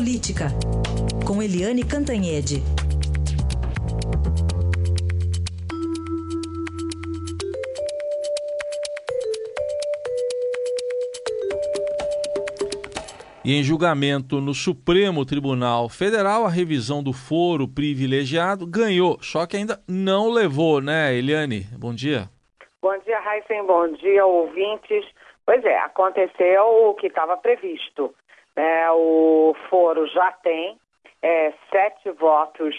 Política, com Eliane Cantanhede. E em julgamento no Supremo Tribunal Federal, a revisão do foro privilegiado ganhou, só que ainda não levou, né, Eliane? Bom dia. Bom dia, Raíssen. Bom dia, ouvintes. Pois é, aconteceu o que estava previsto. É, o foro já tem é, sete votos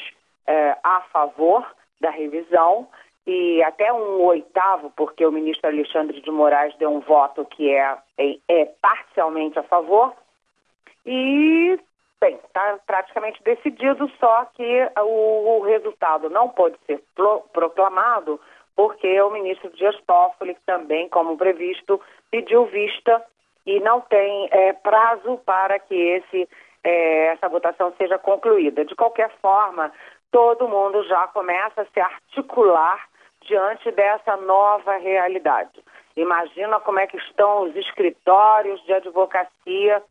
é, a favor da revisão e até um oitavo, porque o ministro Alexandre de Moraes deu um voto que é, é, é parcialmente a favor. E, bem, está praticamente decidido, só que o, o resultado não pode ser pro, proclamado porque o ministro Dias Toffoli, também, como previsto, pediu vista e não tem é, prazo para que esse, é, essa votação seja concluída. De qualquer forma, todo mundo já começa a se articular diante dessa nova realidade. Imagina como é que estão os escritórios de advocacia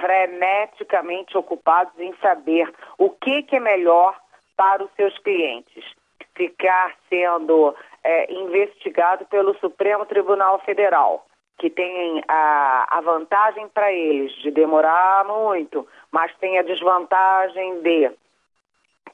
freneticamente ocupados em saber o que, que é melhor para os seus clientes. Ficar sendo é, investigado pelo Supremo Tribunal Federal, que tem a, a vantagem para eles de demorar muito, mas tem a desvantagem de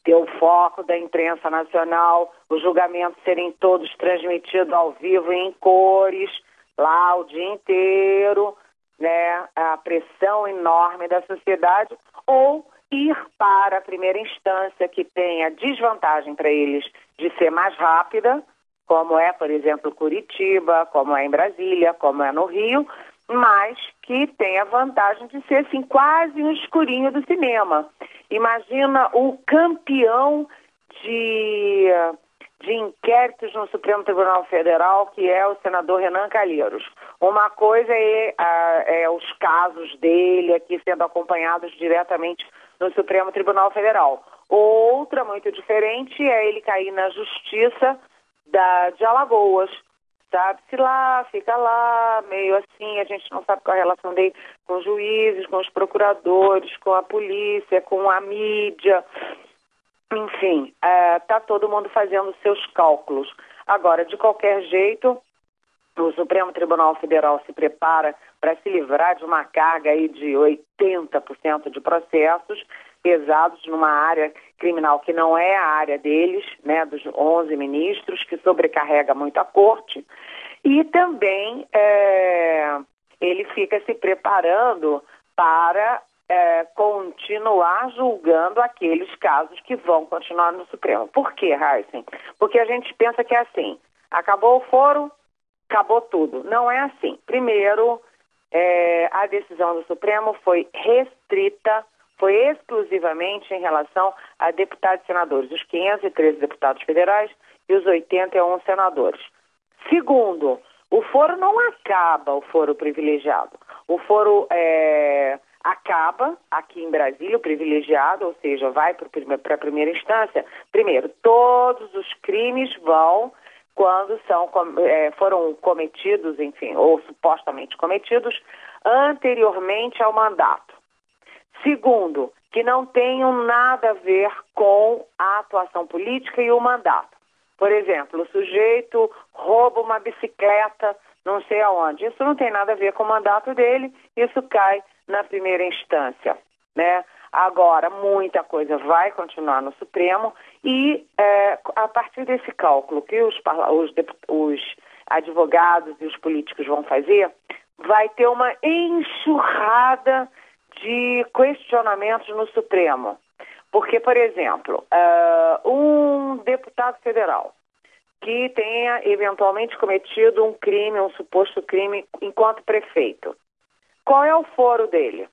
ter o foco da imprensa nacional, os julgamentos serem todos transmitidos ao vivo em cores, lá o dia inteiro, né, a pressão enorme da sociedade, ou ir para a primeira instância, que tem a desvantagem para eles de ser mais rápida, como é, por exemplo, Curitiba, como é em Brasília, como é no Rio, mas que tem a vantagem de ser assim quase um escurinho do cinema. Imagina o campeão de, de inquéritos no Supremo Tribunal Federal, que é o senador Renan Calheiros. Uma coisa é, é os casos dele aqui sendo acompanhados diretamente no Supremo Tribunal Federal. Outra muito diferente é ele cair na justiça da, de Alagoas. Sabe-se lá, fica lá, meio assim, a gente não sabe qual a relação dele com os juízes, com os procuradores, com a polícia, com a mídia. Enfim, está é, todo mundo fazendo seus cálculos. Agora, de qualquer jeito, o Supremo Tribunal Federal se prepara para se livrar de uma carga aí de 80% de processos pesados numa área criminal que não é a área deles, né, dos 11 ministros, que sobrecarrega muito a corte, e também é, ele fica se preparando para é, continuar julgando aqueles casos que vão continuar no Supremo. Por quê, Heisen? Porque a gente pensa que é assim, acabou o foro, acabou tudo. Não é assim. Primeiro, é, a decisão do Supremo foi restrita foi exclusivamente em relação a deputados e senadores, os 513 deputados federais e os 81 senadores. Segundo, o foro não acaba o foro privilegiado. O foro é, acaba aqui em Brasília, o privilegiado, ou seja, vai para a primeira instância. Primeiro, todos os crimes vão quando são, é, foram cometidos, enfim, ou supostamente cometidos, anteriormente ao mandato. Segundo, que não tenham nada a ver com a atuação política e o mandato. Por exemplo, o sujeito rouba uma bicicleta, não sei aonde. Isso não tem nada a ver com o mandato dele, isso cai na primeira instância. Né? Agora, muita coisa vai continuar no Supremo e é, a partir desse cálculo que os, os, os advogados e os políticos vão fazer, vai ter uma enxurrada de questionamentos no Supremo. Porque, por exemplo, uh, um deputado federal que tenha eventualmente cometido um crime, um suposto crime, enquanto prefeito, qual é o foro dele?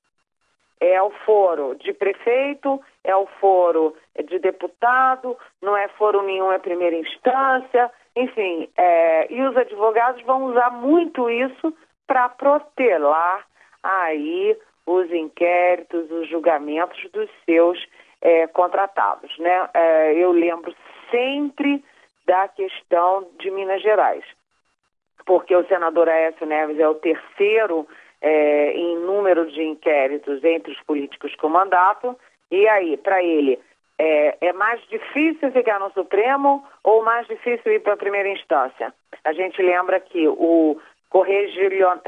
É o foro de prefeito, é o foro de deputado, não é foro nenhum, é primeira instância, enfim. É, e os advogados vão usar muito isso para protelar aí os inquéritos, os julgamentos dos seus é, contratados. Né? É, eu lembro sempre da questão de Minas Gerais, porque o senador Aécio Neves é o terceiro é, em número de inquéritos entre os políticos com mandato. E aí, para ele, é, é, mais difícil ficar no Supremo ou mais difícil ir para a primeira instância? A gente lembra que o corregilion,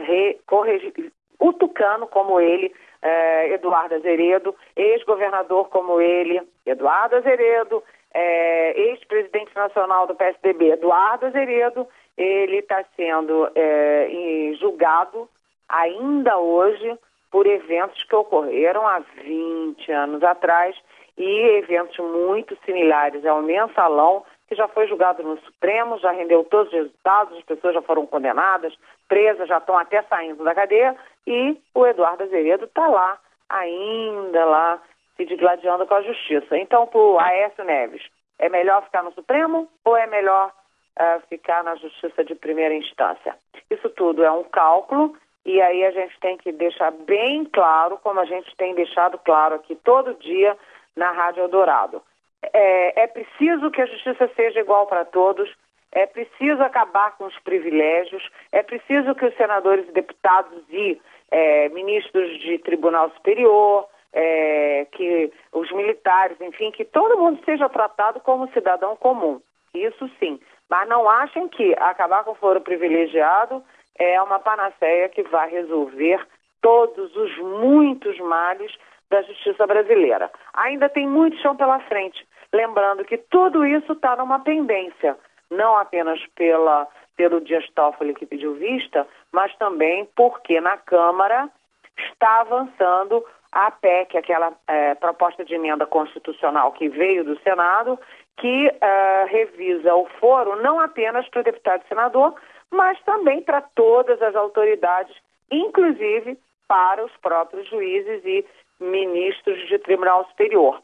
o tucano como ele, é, Eduardo Azeredo, ex-governador como ele, Eduardo Azeredo, é, ex-presidente nacional do PSDB, Eduardo Azeredo, ele está sendo é, julgado ainda hoje por eventos que ocorreram há 20 anos atrás e eventos muito similares ao mensalão, que já foi julgado no Supremo, já rendeu todos os resultados, as pessoas já foram condenadas, presas, já estão até saindo da cadeia, e o Eduardo Azeredo está lá, ainda lá, se digladiando com a justiça. Então, para o Aécio Neves, é melhor ficar no Supremo ou é melhor uh, ficar na justiça de primeira instância? Isso tudo é um cálculo e aí a gente tem que deixar bem claro, como a gente tem deixado claro aqui todo dia na Rádio Eldorado. É, é preciso que a justiça seja igual para todos, é preciso acabar com os privilégios, é preciso que os senadores, deputados e é, ministros de Tribunal Superior, é, que os militares, enfim, que todo mundo seja tratado como cidadão comum. Isso sim. Mas não achem que acabar com o foro privilegiado é uma panaceia que vai resolver todos os muitos males da justiça brasileira. Ainda tem muito chão pela frente. Lembrando que tudo isso está numa pendência, não apenas pela, pelo Dias Toffoli que pediu vista, mas também porque na Câmara está avançando a PEC, aquela é, proposta de emenda constitucional que veio do Senado, que uh, revisa o foro não apenas para deputado e senador, mas também para todas as autoridades, inclusive para os próprios juízes e ministros de Tribunal Superior.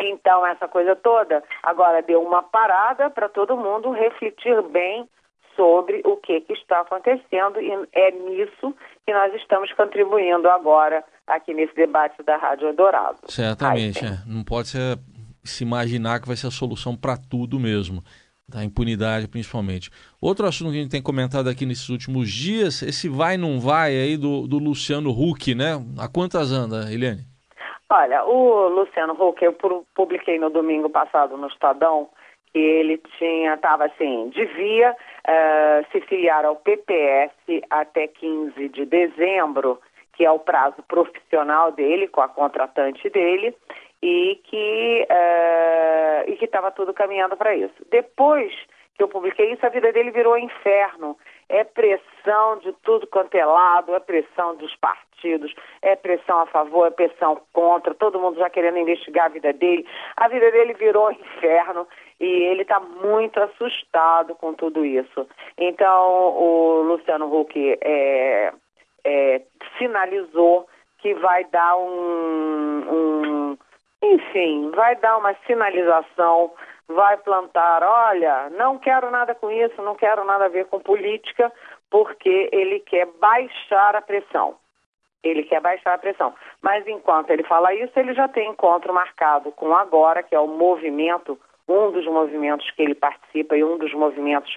Então, essa coisa toda agora deu uma parada para todo mundo refletir bem sobre o que, que, está acontecendo e é nisso que nós estamos contribuindo agora aqui nesse debate da Rádio Eldorado. Certamente, é. não pode ser, se imaginar que vai ser a solução para tudo mesmo da impunidade principalmente. Outro assunto que a gente tem comentado aqui nesses últimos dias, esse vai não vai aí do, do Luciano Huck, né? A quantas anda, Eliane? Olha, o Luciano Huck, eu publiquei no domingo passado no Estadão que ele tinha, estava assim, devia uh, se filiar ao PPS até 15 de dezembro, que é o prazo profissional dele, com a contratante dele, e que uh, e que estava tudo caminhando para isso. Depois que eu publiquei isso, a vida dele virou inferno. É pressão de tudo quanto é lado, é pressão dos partidos, é pressão a favor, é pressão contra, todo mundo já querendo investigar a vida dele. A vida dele virou inferno e ele está muito assustado com tudo isso. Então, o Luciano Huck é, é, sinalizou que vai dar um, um enfim, vai dar uma sinalização, vai plantar, olha, não quero nada com isso, não quero nada a ver com política, porque ele quer baixar a pressão. Ele quer baixar a pressão. Mas enquanto ele fala isso, ele já tem encontro marcado com agora, que é o movimento, um dos movimentos que ele participa e um dos movimentos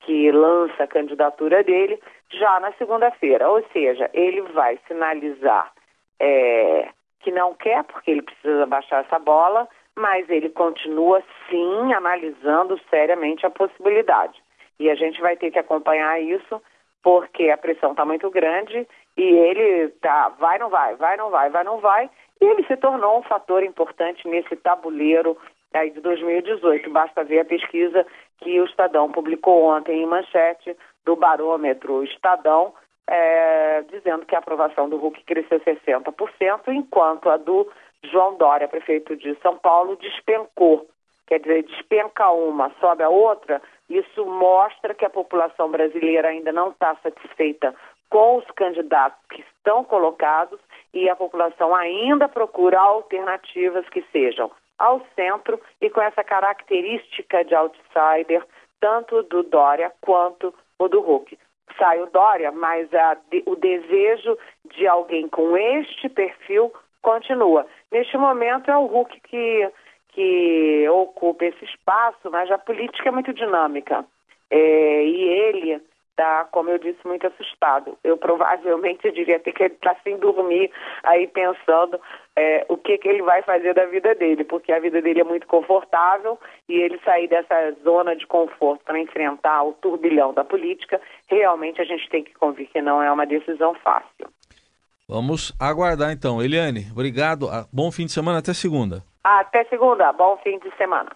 que lança a candidatura dele, já na segunda-feira. Ou seja, ele vai sinalizar é, que não quer, porque ele precisa baixar essa bola, mas ele continua sim analisando seriamente a possibilidade. E a gente vai ter que acompanhar isso, porque a pressão está muito grande e ele tá, vai, não vai, vai, não vai, vai, não vai, e ele se tornou um fator importante nesse tabuleiro aí de 2018. Basta ver a pesquisa que o Estadão publicou ontem em manchete do barômetro Estadão, é, dizendo que a aprovação do Huck cresceu 60%, enquanto a do João Dória, prefeito de São Paulo, despencou. Quer dizer, despenca uma, sobe a outra. Isso mostra que a população brasileira ainda não está satisfeita com os candidatos que estão colocados e a população ainda procura alternativas que sejam ao centro e com essa característica de outsider, tanto do Dória quanto o do Huck sai o Dória, mas a, o desejo de alguém com este perfil continua. Neste momento é o Huck que, que ocupa esse espaço, mas a política é muito dinâmica. É, e ele tá, como eu disse, muito assustado. Eu provavelmente diria até que ele está sem dormir, aí pensando é, o que, que ele vai fazer da vida dele, porque a vida dele é muito confortável e ele sair dessa zona de conforto para enfrentar o turbilhão da política, realmente a gente tem que convir que não é uma decisão fácil. Vamos aguardar então. Eliane, obrigado. Ah, bom fim de semana. Até segunda. Até segunda. Bom fim de semana.